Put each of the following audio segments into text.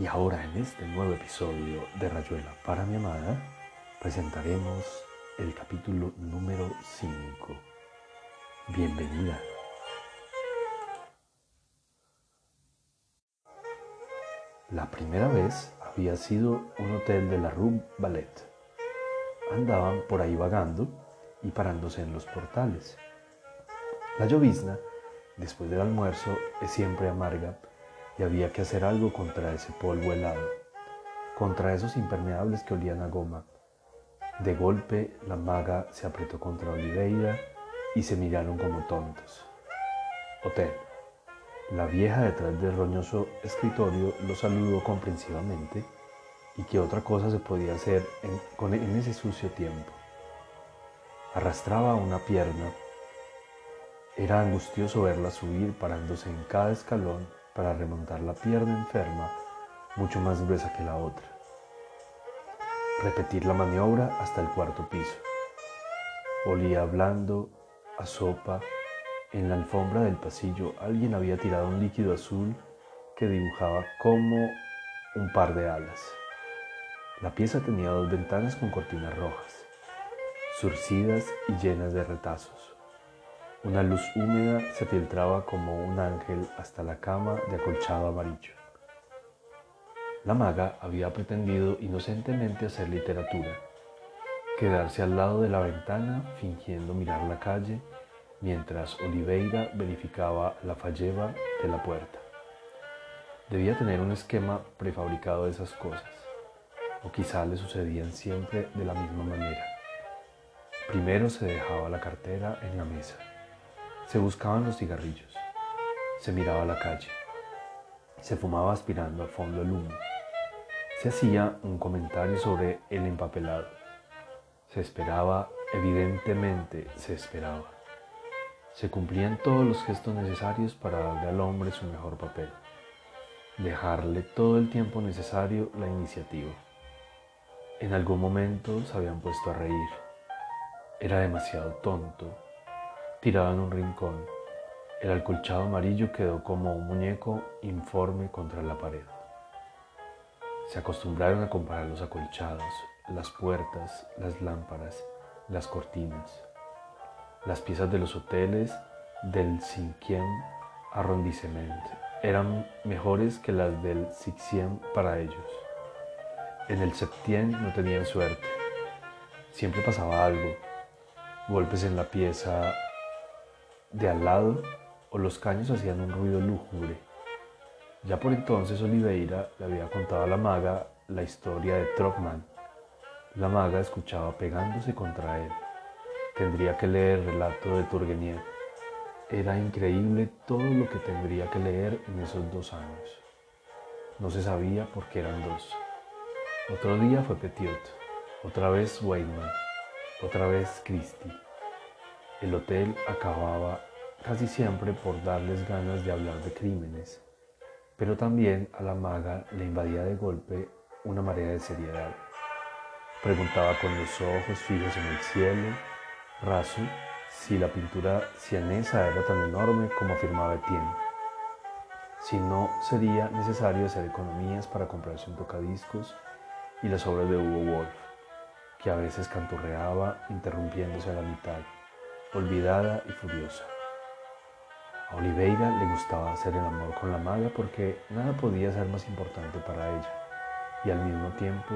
Y ahora en este nuevo episodio de Rayuela para mi amada presentaremos el capítulo número 5. Bienvenida. La primera vez había sido un hotel de la Rue Ballet. Andaban por ahí vagando y parándose en los portales. La llovizna, después del almuerzo, es siempre amarga y había que hacer algo contra ese polvo helado, contra esos impermeables que olían a goma. De golpe la maga se apretó contra Oliveira y se miraron como tontos. Hotel. La vieja detrás del roñoso escritorio lo saludó comprensivamente y qué otra cosa se podía hacer en, en ese sucio tiempo. Arrastraba una pierna. Era angustioso verla subir parándose en cada escalón para remontar la pierna enferma mucho más gruesa que la otra. Repetir la maniobra hasta el cuarto piso. Olía blando, a sopa. En la alfombra del pasillo alguien había tirado un líquido azul que dibujaba como un par de alas. La pieza tenía dos ventanas con cortinas rojas, surcidas y llenas de retazos. Una luz húmeda se filtraba como un ángel hasta la cama de acolchado amarillo. La maga había pretendido inocentemente hacer literatura, quedarse al lado de la ventana fingiendo mirar la calle mientras Oliveira verificaba la falleva de la puerta. Debía tener un esquema prefabricado de esas cosas, o quizá le sucedían siempre de la misma manera. Primero se dejaba la cartera en la mesa se buscaban los cigarrillos, se miraba la calle, se fumaba aspirando a fondo el humo, se hacía un comentario sobre el empapelado, se esperaba, evidentemente se esperaba. Se cumplían todos los gestos necesarios para darle al hombre su mejor papel, dejarle todo el tiempo necesario la iniciativa. En algún momento se habían puesto a reír. Era demasiado tonto tirado en un rincón. El alcolchado amarillo quedó como un muñeco informe contra la pared. Se acostumbraron a comparar los acolchados, las puertas, las lámparas, las cortinas. Las piezas de los hoteles del cinquième arrondissement eran mejores que las del sixième para ellos. En el septième no tenían suerte. Siempre pasaba algo. Golpes en la pieza de al lado o los caños hacían un ruido lúgubre. Ya por entonces Oliveira le había contado a la maga la historia de Trockman. La maga escuchaba pegándose contra él. Tendría que leer el relato de Turgeniev. Era increíble todo lo que tendría que leer en esos dos años. No se sabía por qué eran dos. Otro día fue Petiot, otra vez Weidman, otra vez Christie. El hotel acababa casi siempre por darles ganas de hablar de crímenes, pero también a la maga le invadía de golpe una marea de seriedad. Preguntaba con los ojos fijos en el cielo, raso, si la pintura cianesa era tan enorme como afirmaba Etienne. Si no sería necesario hacer economías para comprarse un tocadiscos y las obras de Hugo Wolf, que a veces canturreaba interrumpiéndose a la mitad olvidada y furiosa. A Oliveira le gustaba hacer el amor con la maga porque nada podía ser más importante para ella y al mismo tiempo,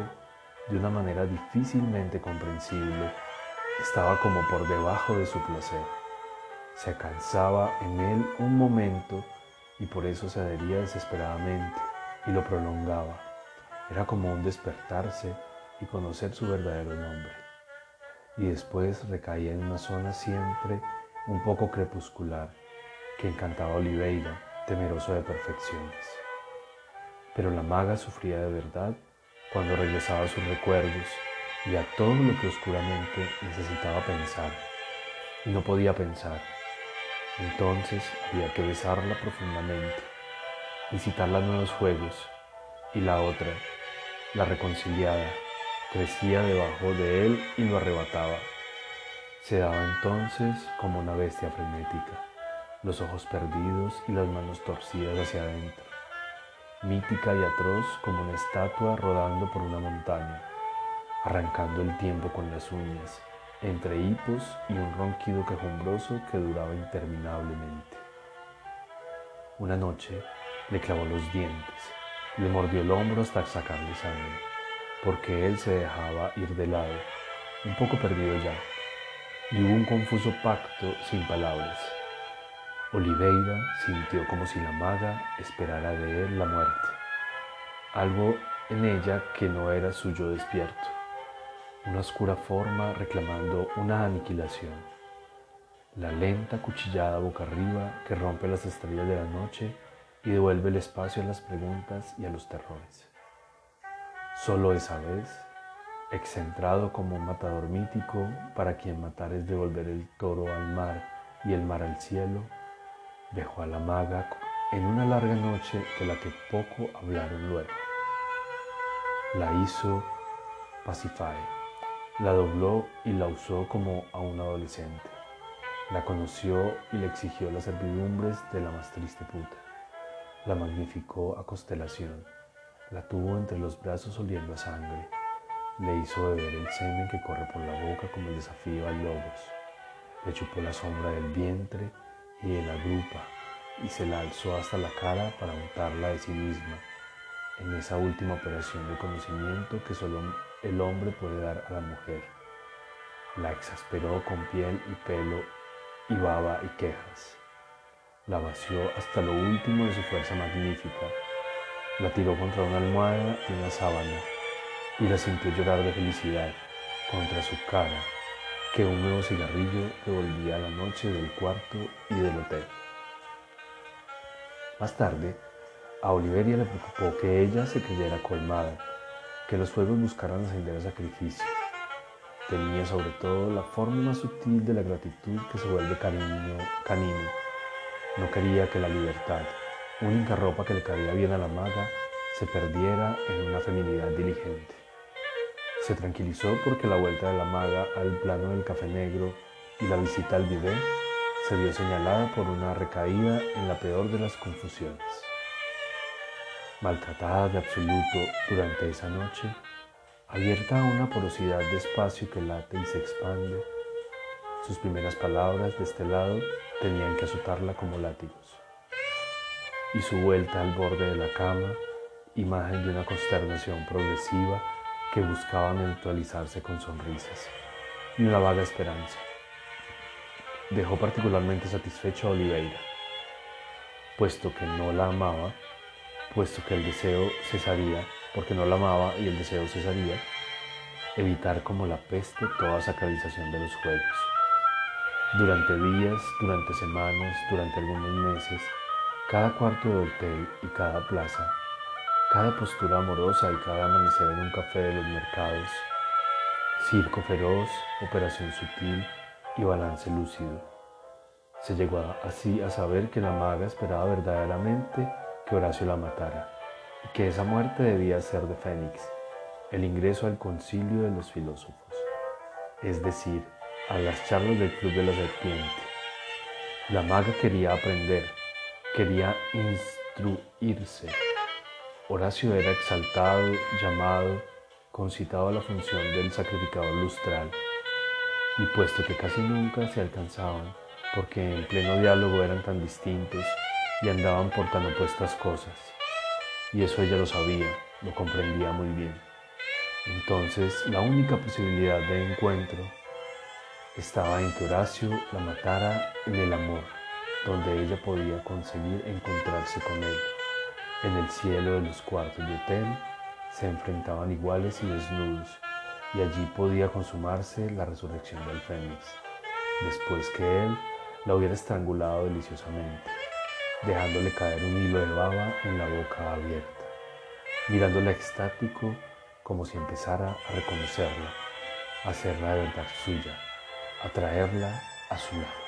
de una manera difícilmente comprensible, estaba como por debajo de su placer. Se cansaba en él un momento y por eso se adhería desesperadamente y lo prolongaba. Era como un despertarse y conocer su verdadero nombre y después recaía en una zona siempre un poco crepuscular que encantaba a Oliveira, temeroso de perfecciones. Pero la maga sufría de verdad cuando regresaba a sus recuerdos y a todo lo que oscuramente necesitaba pensar y no podía pensar. Entonces había que besarla profundamente, visitarla en nuevos juegos y la otra, la reconciliada, crecía debajo de él y lo arrebataba. Se daba entonces como una bestia frenética, los ojos perdidos y las manos torcidas hacia adentro. mítica y atroz como una estatua rodando por una montaña, arrancando el tiempo con las uñas, entre hipos y un ronquido quejumbroso que duraba interminablemente. Una noche le clavó los dientes, le mordió el hombro hasta sacarle sangre, porque él se dejaba ir de lado, un poco perdido ya, y hubo un confuso pacto sin palabras. Oliveira sintió como si la maga esperara de él la muerte, algo en ella que no era suyo despierto, una oscura forma reclamando una aniquilación, la lenta cuchillada boca arriba que rompe las estrellas de la noche y devuelve el espacio a las preguntas y a los terrores. Solo esa vez, excentrado como un matador mítico para quien matar es devolver el toro al mar y el mar al cielo, dejó a la maga en una larga noche de la que poco hablaron luego. La hizo Pacify, la dobló y la usó como a un adolescente. La conoció y le exigió las servidumbres de la más triste puta. La magnificó a constelación, la tuvo entre los brazos oliendo a sangre, le hizo beber el semen que corre por la boca como el desafío al lobos, le chupó la sombra del vientre y de la grupa y se la alzó hasta la cara para untarla de sí misma en esa última operación de conocimiento que solo el hombre puede dar a la mujer. La exasperó con piel y pelo y baba y quejas. La vació hasta lo último de su fuerza magnífica. La tiró contra una almohada y una sábana y la sintió llorar de felicidad contra su cara que un nuevo cigarrillo devolvía la noche del cuarto y del hotel. Más tarde, a Oliveria le preocupó que ella se creyera colmada, que los fuegos buscaran ascender a sacrificio. Tenía sobre todo la forma más sutil de la gratitud que se vuelve cariño, canino. No quería que la libertad, única ropa que le cabía bien a la maga, se perdiera en una feminidad diligente. Se tranquilizó porque la vuelta de la maga al plano del café negro y la visita al bidet se vio señalada por una recaída en la peor de las confusiones. Maltratada de absoluto durante esa noche, abierta a una porosidad de espacio que late y se expande, sus primeras palabras de este lado tenían que azotarla como látigos. Y su vuelta al borde de la cama, imagen de una consternación progresiva que buscaba neutralizarse con sonrisas y una vaga esperanza dejó particularmente satisfecho a Oliveira, puesto que no la amaba, puesto que el deseo cesaría, porque no la amaba y el deseo cesaría, evitar como la peste toda sacralización de los juegos. Durante días, durante semanas, durante algunos meses, cada cuarto de hotel y cada plaza, cada postura amorosa y cada amanecer en un café de los mercados, circo feroz, operación sutil, y balance lúcido. Se llegó así a saber que la maga esperaba verdaderamente que Horacio la matara y que esa muerte debía ser de Fénix, el ingreso al concilio de los filósofos, es decir, a las charlas del Club de la Serpiente. La maga quería aprender, quería instruirse. Horacio era exaltado, llamado, concitado a la función del sacrificador lustral y puesto que casi nunca se alcanzaban, porque en pleno diálogo eran tan distintos y andaban por tan opuestas cosas, y eso ella lo sabía, lo comprendía muy bien. Entonces la única posibilidad de encuentro estaba en que Horacio la matara en el amor, donde ella podía conseguir encontrarse con él. En el cielo de los cuartos de hotel se enfrentaban iguales y desnudos, y allí podía consumarse la resurrección del Fénix, después que él la hubiera estrangulado deliciosamente, dejándole caer un hilo de baba en la boca abierta, mirándola extático como si empezara a reconocerla, a hacerla de verdad suya, a traerla a su lado.